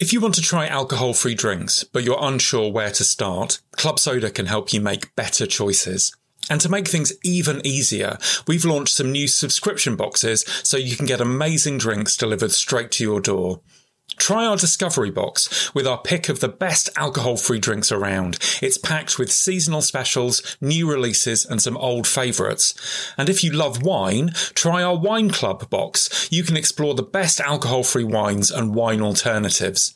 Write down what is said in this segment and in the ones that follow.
If you want to try alcohol free drinks, but you're unsure where to start, Club Soda can help you make better choices. And to make things even easier, we've launched some new subscription boxes so you can get amazing drinks delivered straight to your door. Try our Discovery Box with our pick of the best alcohol free drinks around. It's packed with seasonal specials, new releases, and some old favourites. And if you love wine, try our Wine Club box. You can explore the best alcohol free wines and wine alternatives.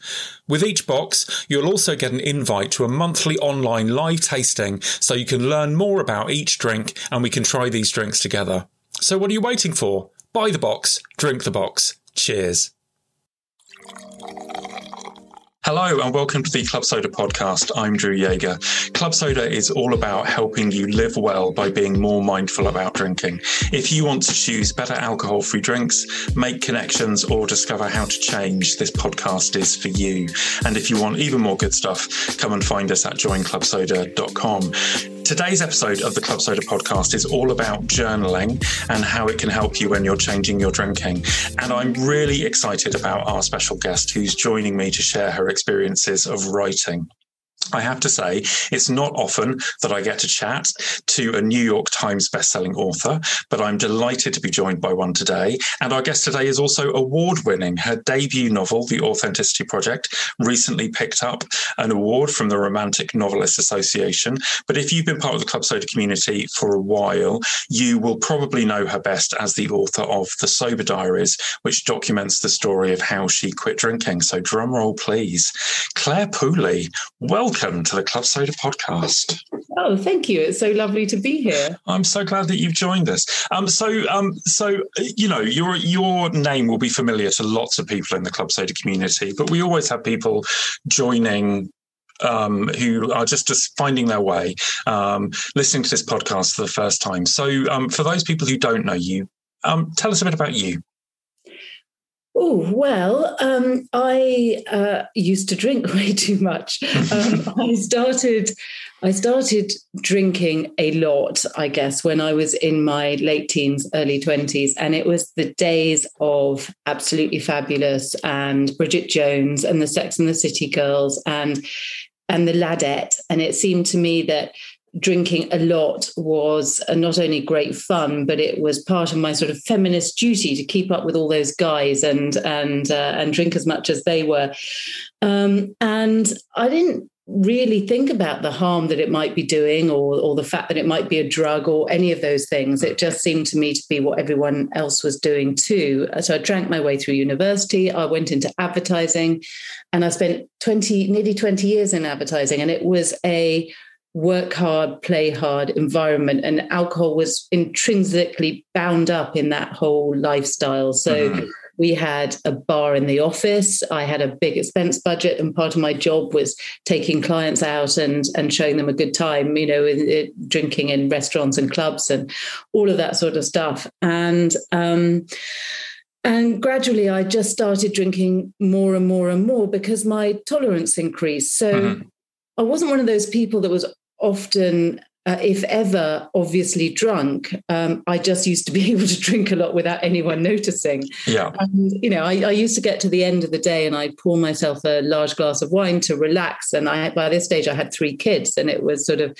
With each box, you'll also get an invite to a monthly online live tasting so you can learn more about each drink and we can try these drinks together. So what are you waiting for? Buy the box, drink the box. Cheers. Hello and welcome to the Club Soda podcast. I'm Dru Jaeger. Club Soda is all about helping you live well by being more mindful about drinking. If you want to choose better alcohol free drinks, make connections, or discover how to change, this podcast is for you. And if you want even more good stuff, come and find us at joinclubsoda.com. Today's episode of the Club Soda podcast is all about journaling and how it can help you when you're changing your drinking. And I'm really excited about our special guest who's joining me to share her experiences of writing. I have to say, it's not often that I get to chat to a New York Times bestselling author, but I'm delighted to be joined by one today. And our guest today is also award winning. Her debut novel, The Authenticity Project, recently picked up an award from the Romantic Novelists Association. But if you've been part of the Club Soda community for a while, you will probably know her best as the author of The Sober Diaries, which documents the story of how she quit drinking. So, drum roll, please. Clare Pooley, welcome welcome to the Club Soda podcast. Oh, thank you. It's so lovely to be here. I'm so glad that you've joined us. Um, so, um, so you know, your your name will be familiar to lots of people in the Club Soda community, but we always have people joining um, who are just, just finding their way, um, listening to this podcast for the first time. So, um, for those people who don't know you, um, tell us a bit about you. Oh, well, um, I uh, used to drink way too much. Um, I started I started drinking a lot, I guess, when I was in my late teens, early 20s. And it was the days of Absolutely Fabulous and Bridget Jones and the Sex and the City girls and and the Ladette. And it seemed to me that drinking a lot was uh, not only great fun, but it was part of my sort of feminist duty to keep up with all those guys and and uh, and drink as much as they were. Um, and I didn't really think about the harm that it might be doing or, or the fact that it might be a drug or any of those things. It just seemed to me to be what everyone else was doing too. So I drank my way through university. I went into advertising and I spent 20, nearly 20 years in advertising. And it was a work hard, play hard environment. And alcohol was intrinsically bound up in that whole lifestyle. So mm-hmm. we had a bar in the office. I had a big expense budget, and part of my job was taking clients out and, and showing them a good time, you know, in, in, drinking in restaurants and clubs and all of that sort of stuff. And, um, and gradually, I just started drinking more and more and more because my tolerance increased. So mm-hmm. I wasn't one of those people that was often uh, if ever obviously drunk um, i just used to be able to drink a lot without anyone noticing. Yeah. And, you know I, I, used to get to the end of the day and i'd pour myself a large glass of wine to relax. And i by this stage i had three kids and it was sort of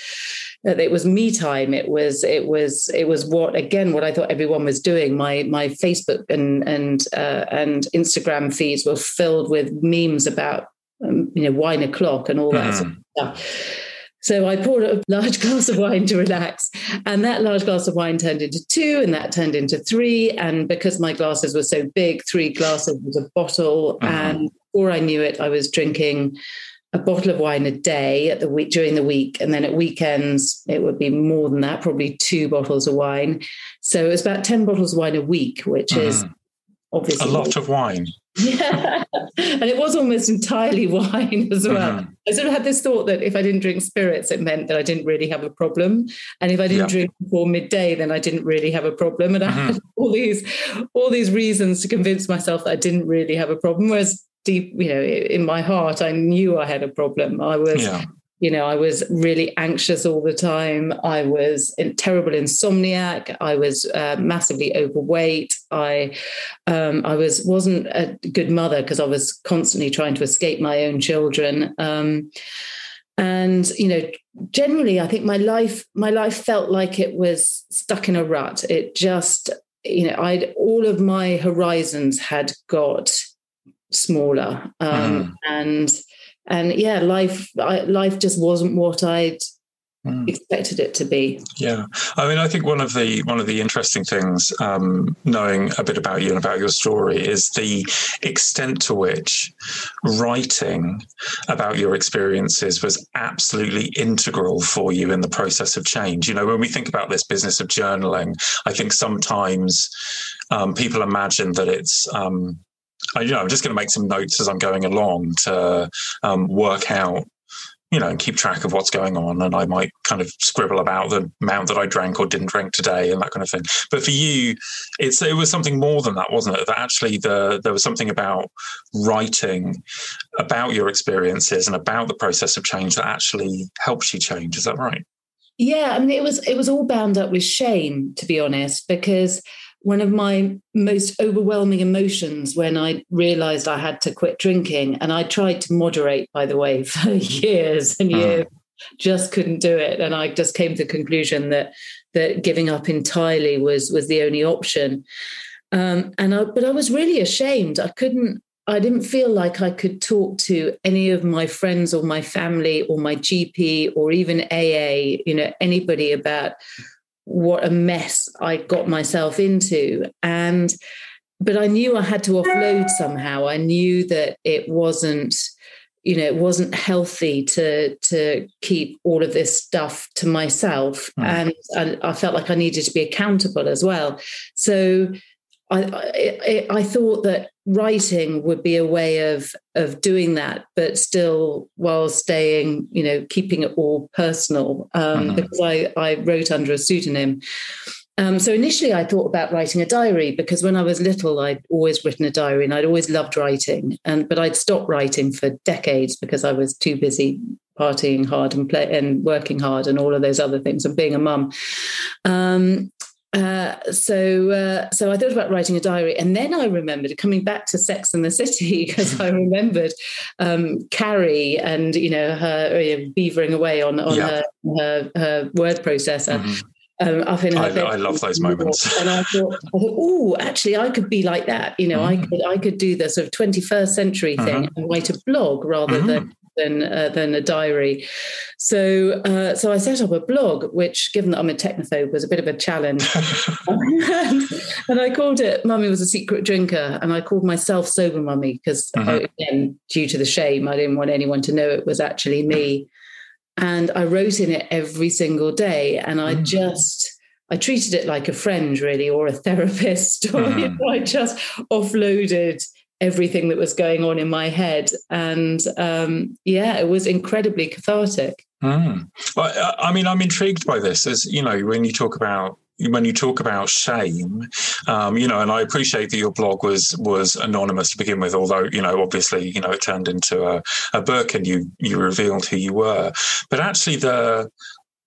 uh, it was me time. It was it was it was what again what i thought everyone was doing. My my facebook and and uh, and instagram feeds were filled with memes about um, you know wine o'clock and all that mm. sort of stuff so I poured a large glass of wine to relax. And that large glass of wine turned into two, and that turned into three. And because my glasses were so big, three glasses was a bottle. Uh-huh. And before I knew it, I was drinking a bottle of wine a day at the week during the week. And then at weekends, it would be more than that, probably two bottles of wine. So it was about 10 bottles of wine a week, which uh-huh. is obviously a lot of wine. Yeah. and it was almost entirely wine as well. Mm-hmm. I sort of had this thought that if I didn't drink spirits, it meant that I didn't really have a problem. And if I didn't yeah. drink before midday, then I didn't really have a problem. And mm-hmm. I had all these all these reasons to convince myself that I didn't really have a problem. Whereas deep, you know, in my heart, I knew I had a problem. I was yeah you know i was really anxious all the time. I was in terrible insomniac. I was uh, massively overweight. I um, I was wasn't a good mother because I was constantly trying to escape my own children. Um, and you know generally i think my life my life felt like it was stuck in a rut. It just you know i'd all of my horizons had got smaller. Um, mm. and and yeah life I, life just wasn't what i'd mm. expected it to be. Yeah. I mean i think one of the one of the interesting things um, knowing a bit about you and about your story is the extent to which writing about your experiences was absolutely integral for you in the process of change. You know when we think about this business of journaling i think sometimes um, people imagine that it's um, you know, I'm just going to make some notes as I'm going along to um, work out, you know, and keep track of what's going on. And I might kind of scribble about the amount that I drank or didn't drink today and that kind of thing. But for you, it's it was something more than that, wasn't it? That actually the there was something about writing about your experiences and about the process of change that actually helps you change. Is that right? Yeah, I mean, it was it was all bound up with shame, to be honest, because one of my most overwhelming emotions when I realized I had to quit drinking. And I tried to moderate, by the way, for years and hmm. years, just couldn't do it. And I just came to the conclusion that that giving up entirely was was the only option. Um, and I, but I was really ashamed. I couldn't. I didn't feel like I could talk to any of my friends or my family or my GP or even AA, you know, anybody about what a mess I got myself into. And but I knew I had to offload somehow. I knew that it wasn't, you know, it wasn't healthy to to keep all of this stuff to myself. Mm. And I, I felt like I needed to be accountable as well. So I, I, I thought that writing would be a way of of doing that, but still while staying, you know, keeping it all personal. Um, mm-hmm. Because I I wrote under a pseudonym. Um, so initially, I thought about writing a diary because when I was little, I'd always written a diary and I'd always loved writing. And but I'd stopped writing for decades because I was too busy partying hard and play and working hard and all of those other things and being a mum. Um, uh, so uh, so I thought about writing a diary, and then I remembered coming back to Sex and the City because I remembered um, Carrie and you know her you know, beavering away on on yeah. her, her, her word processor. Mm-hmm. Um, up in her I, I love those moments. And I thought, I thought, oh, actually, I could be like that. You know, mm. I could I could do the sort of 21st century thing mm-hmm. and write a blog rather mm-hmm. than than uh, than a diary. So uh, so I set up a blog, which, given that I'm a technophobe, was a bit of a challenge. and, I called it "Mummy was a secret drinker," and I called myself sober mummy because mm-hmm. again, due to the shame, I didn't want anyone to know it was actually me. And I wrote in it every single day, and I mm. just. I treated it like a friend, really, or a therapist. Or, mm. you know, I just offloaded everything that was going on in my head. And um, yeah, it was incredibly cathartic. Mm. Well, I mean, I'm intrigued by this. As you know, when you talk about when you talk about shame, um, you know, and I appreciate that your blog was was anonymous to begin with, although you know, obviously, you know, it turned into a, a book and you you revealed who you were. But actually, the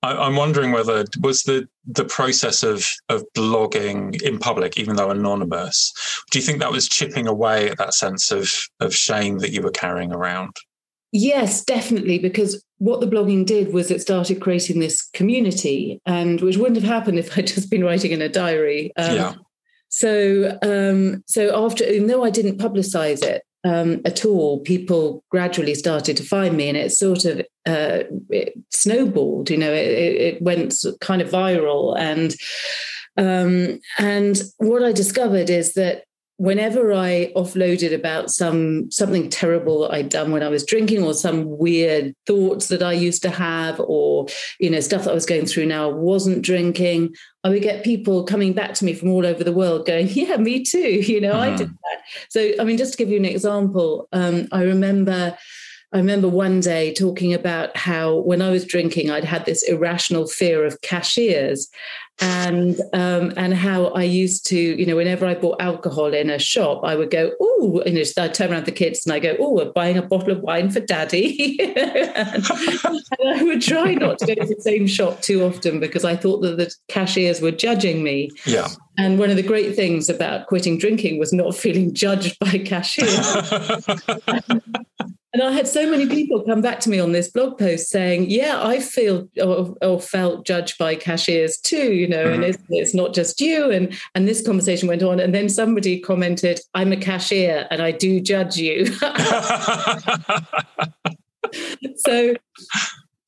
I, am wondering whether was the the process of of blogging in public, even though anonymous, do you think that was chipping away at that sense of of shame that you were carrying around? Yes, definitely, because what the blogging did was it started creating this community, and which wouldn't have happened if I'd just been writing in a diary. Um, yeah. So, um, so after, even though I didn't publicize it, um, at all, people gradually started to find me, and it sort of uh, it snowballed. You know, it, it, went kind of viral, and um, and what I discovered is that whenever I offloaded about some something terrible that I'd done when I was drinking, or some weird thoughts that I used to have, or you know stuff that I was going through now, I wasn't drinking. I would get people coming back to me from all over the world, going, "Yeah, me too." You know, I did mm-hmm. that. So, I mean, just to give you an example, um, I remember. I remember one day talking about how when I was drinking, I'd had this irrational fear of cashiers and um, and how I used to, you know, whenever I bought alcohol in a shop, I would go, oh, you know, I'd turn around the kids and I go, oh, we're buying a bottle of wine for daddy. and, I would try not to go to the same shop too often because I thought that the cashiers were judging me. Yeah. And one of the great things about quitting drinking was not feeling judged by cashiers. And I had so many people come back to me on this blog post saying, "Yeah, I feel or, or felt judged by cashiers too, you know, mm-hmm. and it's, it's, not just you." And and this conversation went on, and then somebody commented, "I'm a cashier, and I do judge you." so.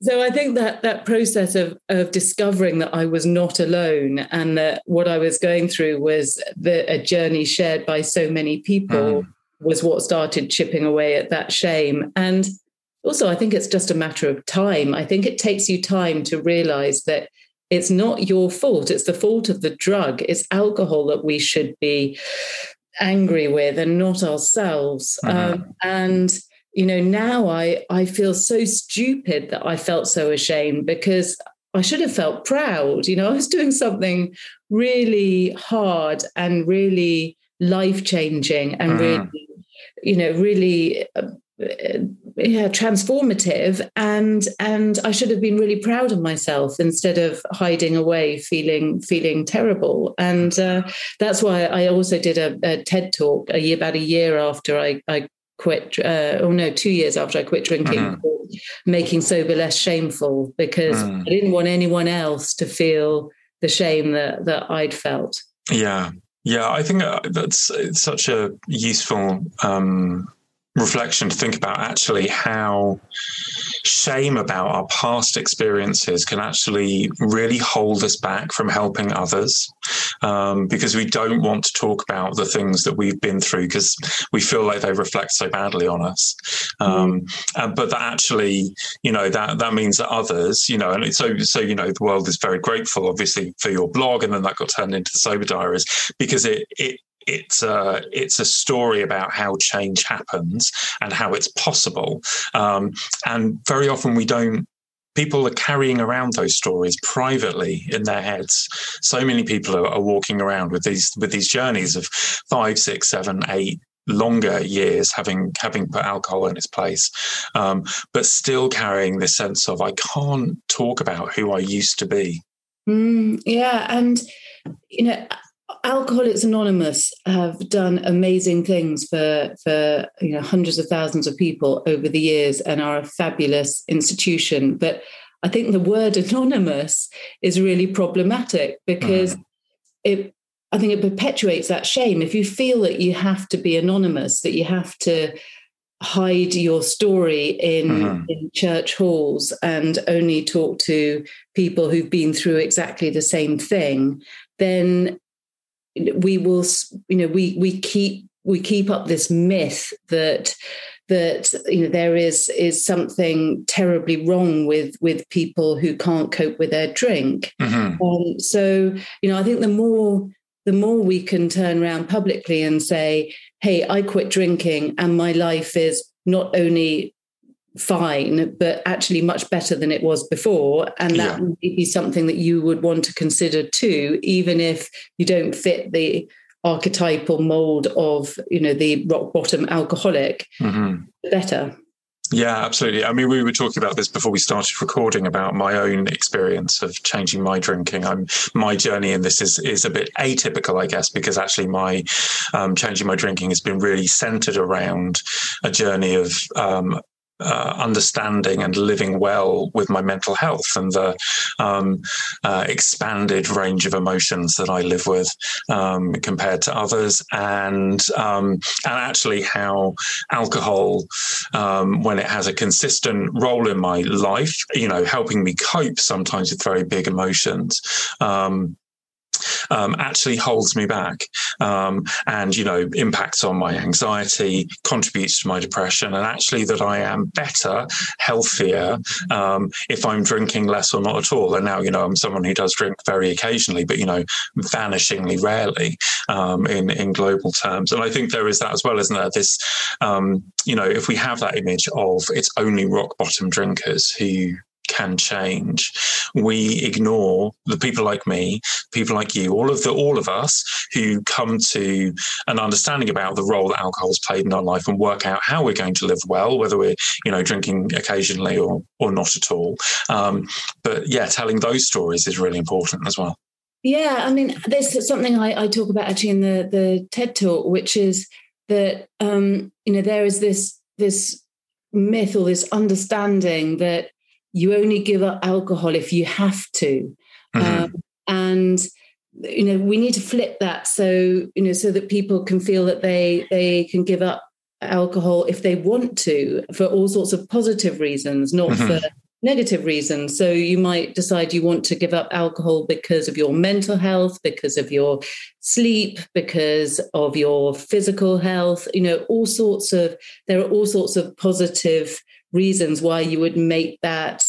So I think that that process of of discovering that I was not alone and that what I was going through was the, a journey shared by so many people mm was what started chipping away at that shame. And also, I think it's just a matter of time. I think it takes you time to realize that it's not your fault, it's the fault of the drug. It's alcohol that we should be angry with and not ourselves. Mm-hmm. Um, and you know now i i feel so stupid that i felt so ashamed because i should have felt proud you know i was doing something really hard and really life changing and mm. really you know, really uh, yeah, transformative and and I should have been really proud of myself instead of hiding away feeling feeling terrible and uh, that's why I also did a, a, TED talk a year about a year after I, I quit uh, oh no two years after I quit drinking mm-hmm. making sober less shameful because mm. I didn't want anyone else to feel the shame that that I'd felt yeah yeah, I think uh, that's such a useful um, reflection to think about actually how shame about our past experiences can actually really hold us back from helping others um, because we don't want to talk about the things that we've been through because we feel like they reflect so badly on us um, mm. but that actually you know that that means that others you know and so so you know the world is very grateful obviously for your blog and then that got turned into the sober diaries because it it it's a it's a story about how change happens and how it's possible. Um, and very often we don't people are carrying around those stories privately in their heads. So many people are, are, walking around with these with these journeys of five, six, seven, eight longer years having having put alcohol in its place, um, but still carrying this sense of I can't talk about who I used to be. Mm, yeah, and you know Alcoholics Anonymous have done amazing things for for you know hundreds of thousands of people over the years and are a fabulous institution. But I think the word anonymous is really problematic because mm. it I think it perpetuates that shame. If you feel that you have to be anonymous, that you have to hide your story in, mm-hmm. in church halls and only talk to people who've been through exactly the same thing, then we will you know we we keep we keep up this myth that that you know there is is something terribly wrong with with people who can't cope with their drink mm-hmm. um, so you know i think the more the more we can turn around publicly and say hey i quit drinking and my life is not only fine, but actually much better than it was before. And that yeah. would be something that you would want to consider too, even if you don't fit the archetypal mold of, you know, the rock bottom alcoholic, mm-hmm. better. Yeah, absolutely. I mean, we were talking about this before we started recording about my own experience of changing my drinking. I'm my journey in this is is a bit atypical, I guess, because actually my um, changing my drinking has been really centered around a journey of um, uh, understanding and living well with my mental health and the um, uh, expanded range of emotions that I live with um, compared to others, and um, and actually how alcohol, um, when it has a consistent role in my life, you know, helping me cope sometimes with very big emotions. Um, actually holds me back um, and, you know, impacts on my anxiety, contributes to my depression, and actually that I am better, healthier um, if I'm drinking less or not at all. And now, you know, I'm someone who does drink very occasionally, but, you know, vanishingly rarely um, in, in global terms. And I think there is that as well, isn't there? This, um, you know, if we have that image of it's only rock bottom drinkers who can change. We ignore the people like me, people like you, all of the all of us who come to an understanding about the role that alcohol's played in our life and work out how we're going to live well, whether we're you know drinking occasionally or or not at all. Um, but yeah, telling those stories is really important as well. Yeah, I mean, there's something I, I talk about actually in the the TED talk, which is that um, you know there is this this myth or this understanding that you only give up alcohol if you have to. Mm-hmm. Um, and you know we need to flip that so you know so that people can feel that they they can give up alcohol if they want to for all sorts of positive reasons not mm-hmm. for negative reasons so you might decide you want to give up alcohol because of your mental health because of your sleep because of your physical health you know all sorts of there are all sorts of positive reasons why you would make that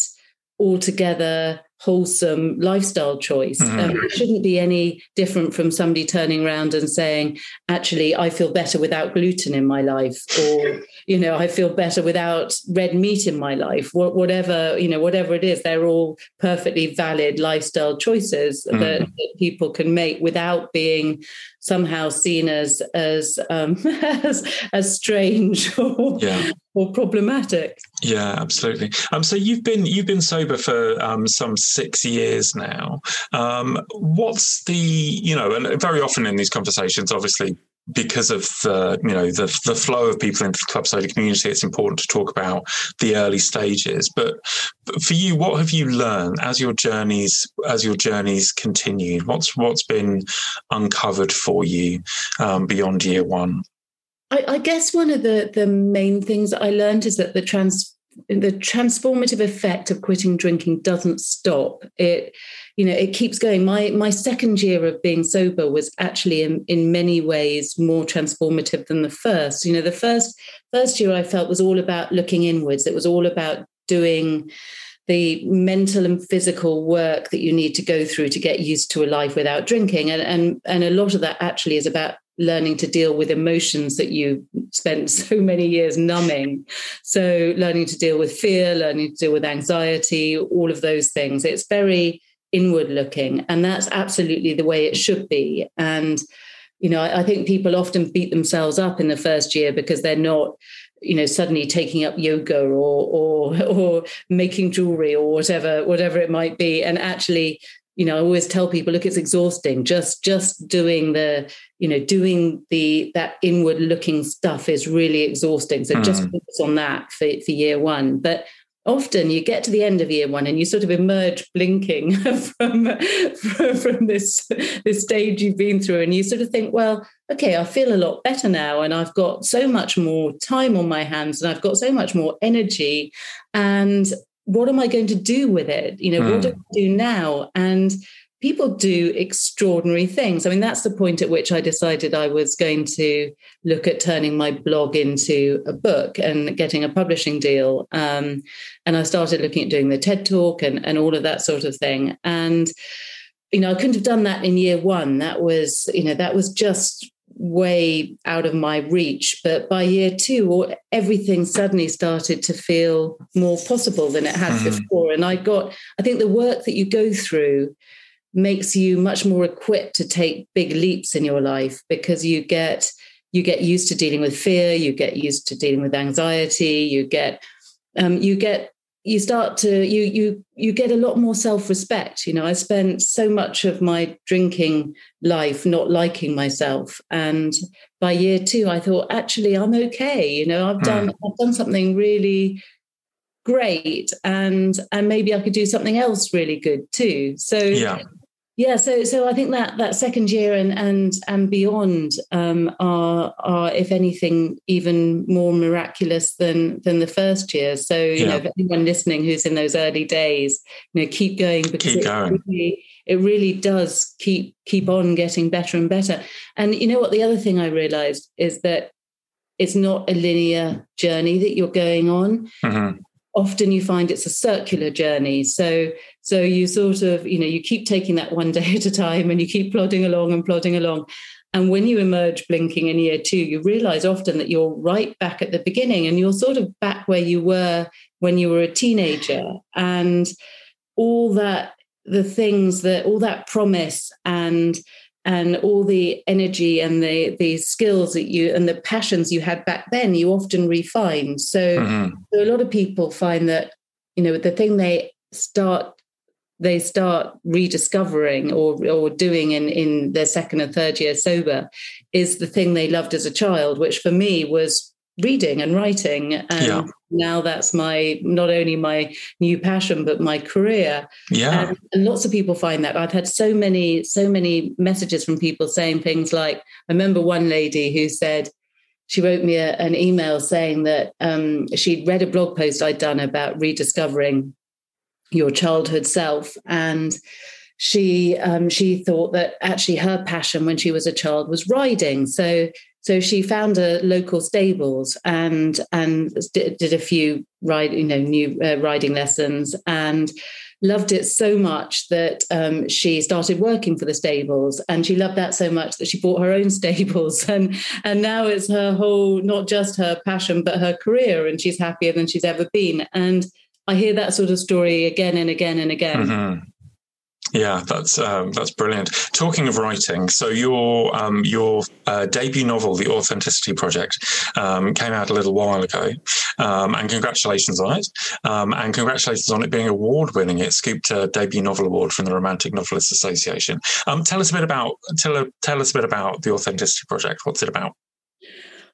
altogether wholesome lifestyle choice. Mm-hmm. Um, it shouldn't be any different from somebody turning around and saying, actually, I feel better without gluten in my life, or, you know, I feel better without red meat in my life. whatever, you know, whatever it is, they're all perfectly valid lifestyle choices mm-hmm. that, that, people can make without being somehow seen as as um, as, as strange or, yeah. Or problematic. Yeah, absolutely. Um, so you've been you've been sober for um, some six years now. Um, what's the you know, and very often in these conversations, obviously because of the you know the the flow of people into the club soda community, it's important to talk about the early stages. But, but for you, what have you learned as your journeys as your journeys continued? What's what's been uncovered for you um, beyond year one? I, I guess one of the the main things I learned is that the trans the transformative effect of quitting drinking doesn't stop. It you know it keeps going. My my second year of being sober was actually in, in many ways more transformative than the first. You know the first first year i felt was all about looking inwards. It was all about doing the mental and physical work that you need to go through to get used to a life without drinking. And and and a lot of that actually is about learning to deal with emotions that you spent so many years numbing. So learning to deal with fear learning to deal with anxiety all of those things. It's very inward looking and that's absolutely the way it should be. And you know I, I, think people often beat themselves up in the first year because they're not you know suddenly taking up yoga or or or making jewelry or whatever whatever it might be. And actually you know i always tell people look it's exhausting. Just just doing the you know doing the that inward looking stuff is really exhausting so mm. just focus on that for, for year one but often you get to the end of year one and you sort of emerge blinking from, from this, this stage you've been through and you sort of think well okay i feel a lot better now and i've got so much more time on my hands and i've got so much more energy and what am i going to do with it you know mm. what do hmm. i do now and people do extraordinary things. I mean, that's the point at which I decided I was going to look at turning my blog into a book and getting a publishing deal. Um, and I started looking at doing the TED Talk and, and all of that sort of thing. And, you know, I couldn't have done that in year one. That was, you know, that was just way out of my reach. But by year two, everything suddenly started to feel more possible than it had mm-hmm. before. And I got, I think the work that you go through makes you much more equipped to take big leaps in your life because you get you get used to dealing with fear you get used to dealing with anxiety you get um, you get you start to you you you get a lot more self-respect. You know i spent so much of my drinking life not liking myself. And by year two i thought actually i'm okay. You know i've done mm. i've done something really great and and maybe i could do something else really good too. So yeah Yeah, so so I think that that second year and and and beyond um, are are if anything even more miraculous than than the first year. So you yeah. know, if anyone listening who's in those early days, you know, keep going because keep going. It, really, it really does keep keep on getting better and better. And you know what? The other thing I realized is that it's not a linear journey that you're going on. Mm-hmm often you find it's a circular journey so so you sort of you know you keep taking that one day at a time and you keep plodding along and plodding along. And when you emerge blinking in year two you realize often that you're right back at the beginning and you're sort of back where you were when you were a teenager. And all that the things that all that promise and and all the energy and the the skills that you and the passions you had back then you often refine so, mm-hmm. so a lot of people find that you know the thing they start they start rediscovering or or doing in in their second and third year sober is the thing they loved as a child which for me was reading and writing. And yeah. now that's my not only my new passion but my career. Yeah. And, and, lots of people find that. I've had so many so many messages from people saying things like i remember one lady who said she wrote me a, an email saying that um, she'd read a blog post i'd done about rediscovering your childhood self. And she um, she thought that actually her passion when she was a child was riding. So so she found a local stables and and did, a few ride you know new uh, riding lessons and loved it so much that um, she started working for the stables. And she loved that so much that she bought her own stables. And and now it's her whole not just her passion but her career. And she's happier than she's ever been. And I hear that sort of story again and again and again. Mm-hmm. Yeah, that's um, that's brilliant. Talking of writing, so your um, your uh, debut novel, The Authenticity Project, um, came out a little while ago, um, and congratulations on it. Um, and congratulations on it being award winning. It scooped a debut novel award from the Romantic Novelists Association. Um, tell us a bit about tell tell us a bit about The Authenticity Project. What's it about?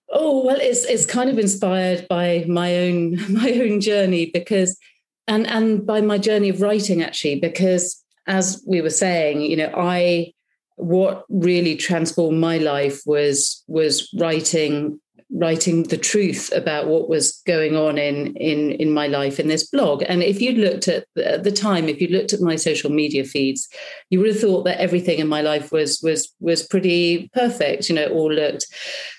Oh well, it's it's kind of inspired by my own my own journey because, and and by my journey of writing actually because as we were saying, you know, I what really transformed my life was was writing writing the truth about what was going on in in in my life in this blog. And if you looked at at the time if you looked at my social media feeds you would have thought that everything in my life was was was pretty perfect you know all looked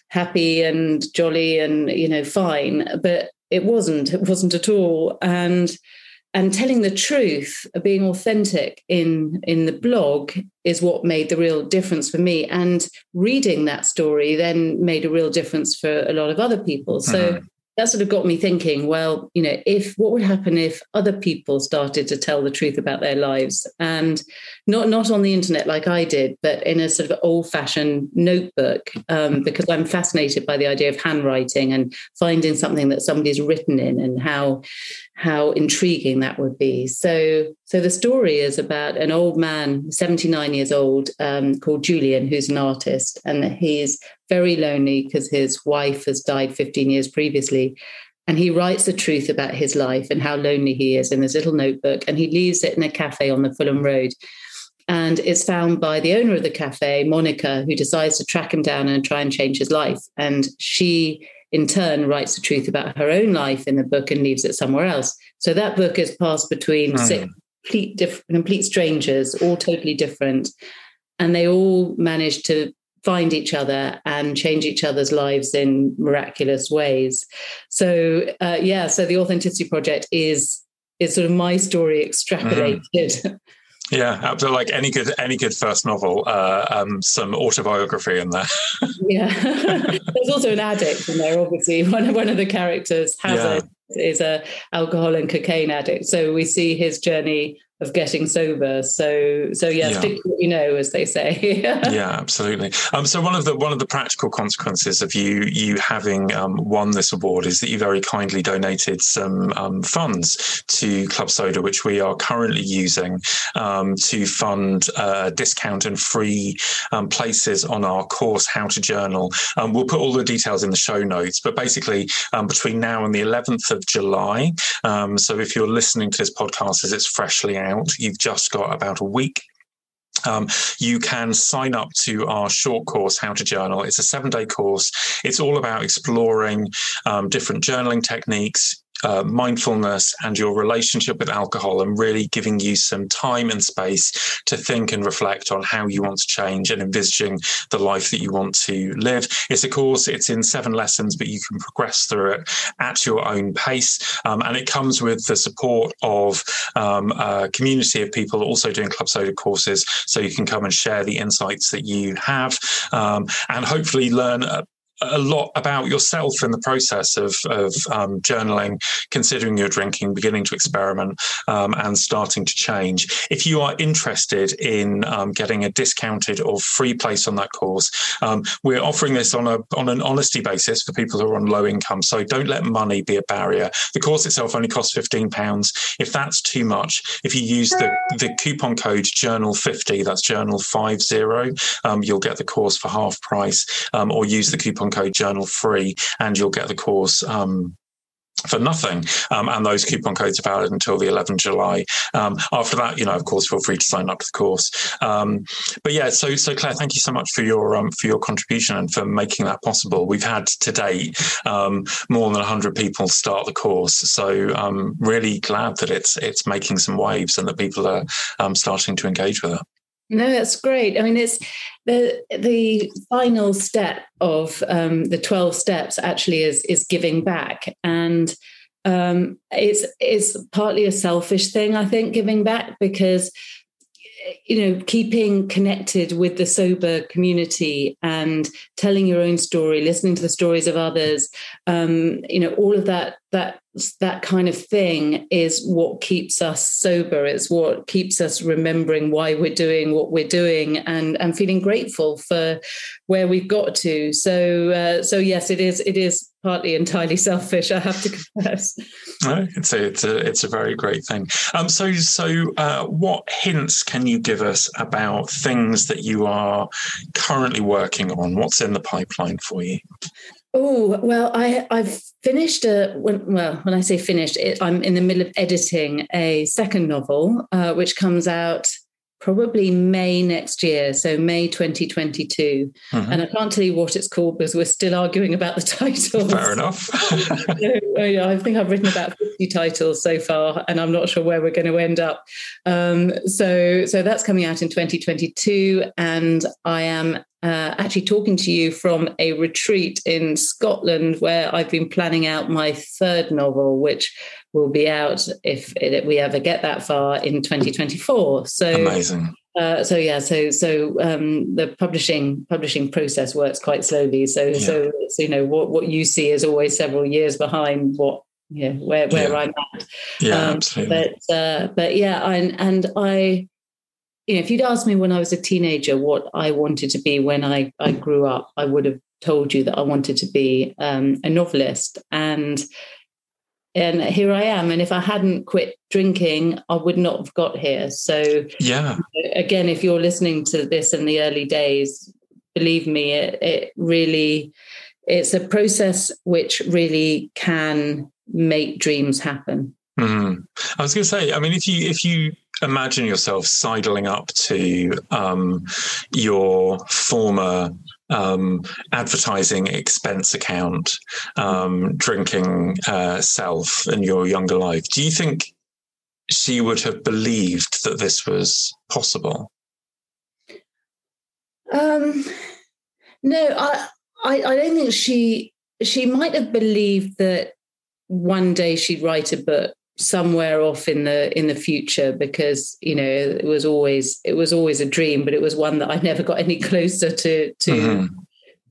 happy and jolly and you know fine. But it wasn't it wasn't at all. And and telling the truth being authentic in in the blog is what made the real difference for me. And reading that story then made a real difference for a lot of other people. So mm-hmm that sort of got me thinking well you know if what would happen if other people started to tell the truth about their lives? And not not on the internet like i did but in a sort of old fashioned notebook um, because i'm fascinated by the idea of handwriting and finding something that somebody's written in and how how intriguing that would be. So so the story is about an old man 79 years old um, called julian who's an artist and he's very lonely because his wife has died 15 years previously. And he writes the truth about his life and how lonely he is in his little notebook. And he leaves it in a cafe on the Fulham Road. And it's found by the owner of the cafe, Monica, who decides to track him down and try and change his life. And she, in turn, writes the truth about her own life in the book and leaves it somewhere else. So that book is passed between mm. six complete, diff- complete strangers, all totally different. And they all manage to find each other and change each other's lives in miraculous ways. So uh, yeah, so the Authenticity Project is is sort of my story extrapolated. Mm-hmm. Yeah, absolutely. Like any good any good first novel, uh, um, some autobiography in there. yeah, there's also an addict in there. Obviously, one of one of the characters has yeah. Is a alcohol and cocaine addict. So we see his journey of getting sober. So so yeah, yeah. stick what you know, as they say. yeah, absolutely. Um, so one of the one of the practical consequences of you you having um, won this award is that you very kindly donated some um, funds to Club Soda, which we are currently using um, to fund uh, discount and free um, places on our course How to Journal. Um, we'll put all the details in the show notes, but basically between now and the 11th of July. so if you're listening to this podcast as it's freshly out out. You've just got about a week um, you can sign up to our short course, How to Journal. It's a seven day course. It's all about exploring um, different journaling techniques, uh, mindfulness and your relationship with alcohol and really giving you some time and space to think and reflect on how you want to change and envisaging the life that you want to live. It's a course, it's in seven lessons, but you can progress through it at your own pace. Um, and it comes with the support of um, a community of people also doing Club Soda courses. So you can come and share the insights that you have um, and hopefully learn a lot about yourself in the process of, of um, journaling, considering your drinking, beginning to experiment, um, and starting to change. If you are interested in um, getting a discounted or free place on that course, um, we're offering this on a on an honesty basis for people who are on low income. So don't let money be a barrier. The course itself only costs fifteen pounds. If that's too much, if you use the the coupon code Journal fifty, that's Journal five zero, um, you'll get the course for half price, um, or use the coupon code journal free and you'll get the course um, for nothing. Um, and those coupon codes are valid until the 11th July. Um, after that, you know, of course, feel free to sign up to the course. Um, but yeah, so so Clare, thank you so much for your um, for your contribution and for making that possible. We've had to date um, more than 100 people start the course, so I'm um, really glad that it's it's making some waves and that people are starting to engage with it. No, that's great. I mean, it's the the final step of um, the twelve steps actually is is giving back, and um, it's it's partly a selfish thing, I think, giving back because you know keeping connected with the sober community and telling your own story listening to the stories of others um, you know all of that that that kind of thing is what keeps us sober. It's what keeps us remembering why we're doing what we're doing and and feeling grateful for where we've got to. So uh, so yes it is it is partly entirely selfish i have to confess. No, it's a it's a it's a very great thing. Um so so uh, what hints can you give us about things that you are currently working on? What's in the pipeline for you? Oh well, I I've finished a when, well when I say finished, it, I'm in the middle of editing a second novel, uh, which comes out probably May next year, so May 2022. Mm-hmm. And I can't tell you what it's called because we're still arguing about the title. Fair enough. so, I think I've written about 50 titles so far, and I'm not sure where we're going to end up. Um, so, so that's coming out in 2022, and I am uh, actually talking to you from a retreat in Scotland where I've been planning out my third novel, which will be out if, we ever get that far in 2024. So amazing. Uh, so yeah, so so um, the publishing publishing process works quite slowly. So yeah. so so you know what what you see is always several years behind what yeah where where yeah. I'm at. Yeah, um, absolutely. But uh, but yeah, and and I you know, if you'd asked me when I was a teenager what I wanted to be when I, I grew up, I would have told you that I wanted to be um, a novelist. And and here I am. And if I hadn't quit drinking, I would not have got here. So yeah, again, if you're listening to this in the early days, believe me, it, it really it's a process which really can make dreams happen. Mm-hmm. I was going to say, I mean, if you if you imagine yourself sidling up to um, your former um, advertising expense account, um, drinking uh, self in your younger life, do you think she would have believed that this was possible? Um, no, I, I, I don't think she she might have believed that one day she'd write a book somewhere off in the in the future because you know it was always it was always a dream but it was one that I never got any closer to to mm-hmm.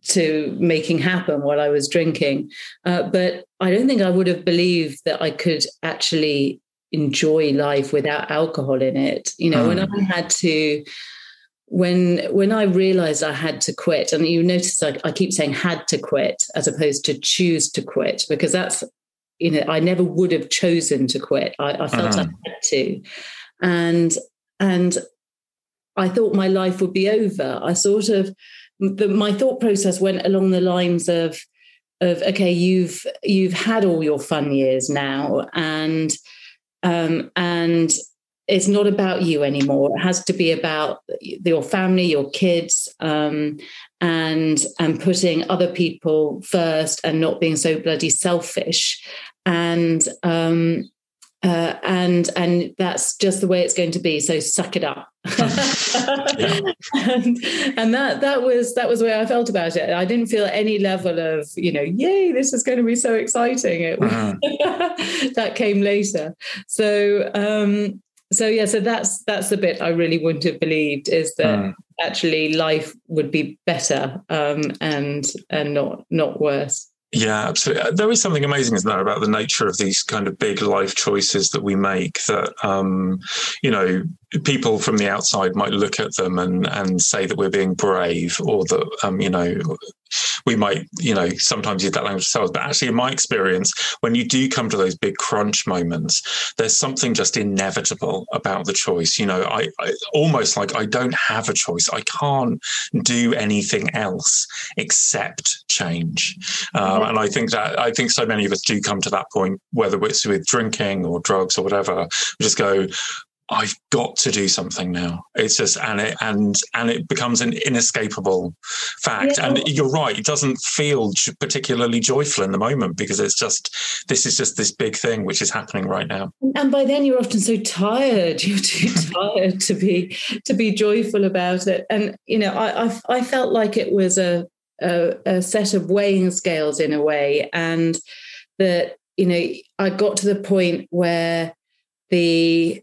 to making happen while I was drinking uh, but I don't think I would have believed that I could actually enjoy life without alcohol in it you know mm. when I had to when when I realized I had to quit, and you notice I, I, keep saying had to quit as opposed to choose to quit, because that's you know i never would have chosen to quit i, I felt uh-huh. i had to and and i thought my life would be over i sort of the, my thought process went along the lines of of okay you've you've had all your fun years now and um and it's not about you anymore. It has to be about your family, your kids, um, and and putting other people first, and not being so bloody selfish. And um, uh, and and that's just the way it's going to be. So suck it up. and, and, that that was that was the way I felt about it. I didn't feel any level of you know, yay, this is going to be so exciting. It, uh-huh. that came later. So um, so yeah, so that's that's the bit I really wouldn't have believed is that uh actually life would be better um, and and not not worse. Yeah, absolutely. Uh, there is something amazing, isn't there, about the nature of these kind of big life choices that we make that, um, you know, people from the outside might look at them and, and say that we're being brave or that, um, you know, we might, you know, sometimes use that language ourselves. But actually, in my experience, when you do come to those big crunch moments, there's something just inevitable about the choice. You know, I, I almost like I don't have a choice. I can't do anything else except change. Um, and I think that I think so many of us do come to that point, whether it's with drinking or drugs or whatever. We just go, I've got to do something now. It's just and it and and it becomes an inescapable fact. Yeah. And you're right; it doesn't feel particularly joyful in the moment because it's just this is just this big thing which is happening right now. And by then, you're often so tired. You're too tired to be to be joyful about it. And you know, I I, I felt like it was a, a a set of weighing scales in a way, and that you know, I got to the point where the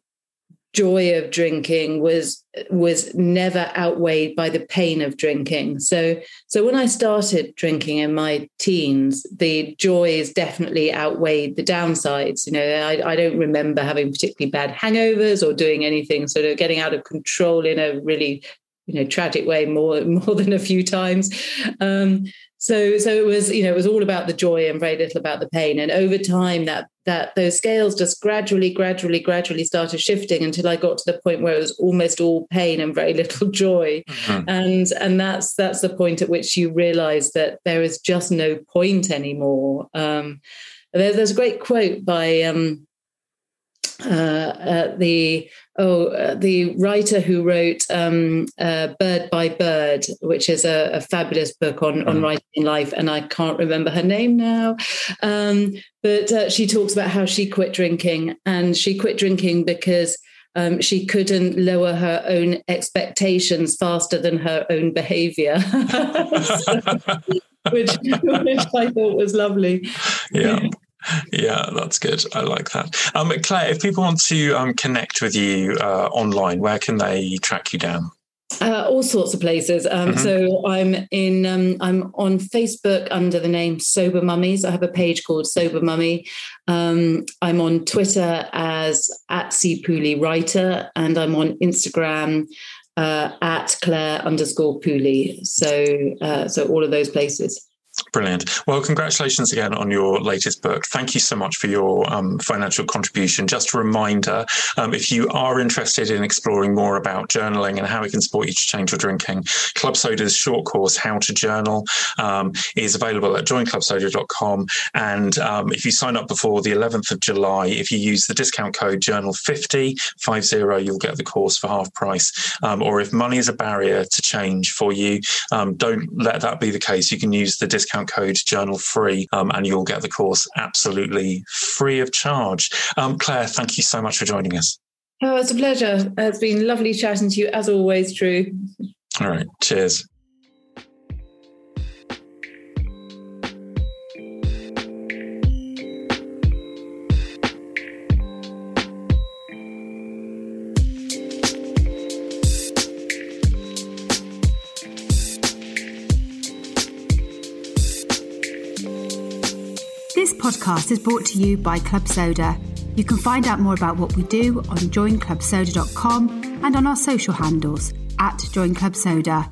joy of drinking was was never outweighed by the pain of drinking. So so when i started drinking in my teens the joys definitely outweighed the downsides. You know i, I don't remember having particularly bad hangovers or doing anything sort of getting out of control in a really you know tragic way more more than a few times. Um, so so it was you know it was all about the joy and very little about the pain. And over time that that those scales just gradually gradually gradually started shifting until i got to the point where it was almost all pain and very little joy. Mm-hmm. and and that's that's the point at which you realize that there is just no point anymore. Um, there, there's a great quote by um, uh, uh, the oh uh, the writer who wrote um, uh, Bird by Bird, which is a, a fabulous book on mm. on writing life, and I can't remember her name now, um, but uh, she talks about how she quit drinking, and she quit drinking because. Um, she couldn't lower her own expectations faster than her own behavior, so, which, which I thought was lovely. Yeah yeah, that's good. I like that. Um, Clare, if people want to um, connect with you uh, online, where can they track you down? Uh, all sorts of places. Um, mm-hmm. So I'm in. Um, I'm on Facebook under the name Sober Mummies. I have a page called Sober Mummy. Um, I'm on Twitter as at C Pooley Writer, and I'm on Instagram uh, at Clare underscore Pooley. So uh, so all of those places. Brilliant. Well, congratulations again on your latest book. Thank you so much for your um, financial contribution. Just a reminder um, if you are interested in exploring more about journaling and how it can support you to change your drinking, Club Soda's short course, How to Journal, um, is available at joinclubsoda.com. And um, if you sign up before the 11th of July, if you use the discount code journal50, 50, you'll get the course for half price. Um, or if money is a barrier to change for you, um, don't let that be the case. You can use the discount discount code journal free um, and you'll get the course absolutely free of charge. Um, Clare, thank you so much for joining us. Oh, it's a pleasure. It's been lovely chatting to you as always, Dru. All right. Cheers. Podcast is brought to you by Club Soda. You can find out more about what we do on joinclubsoda.com and on our social handles at joinclubsoda.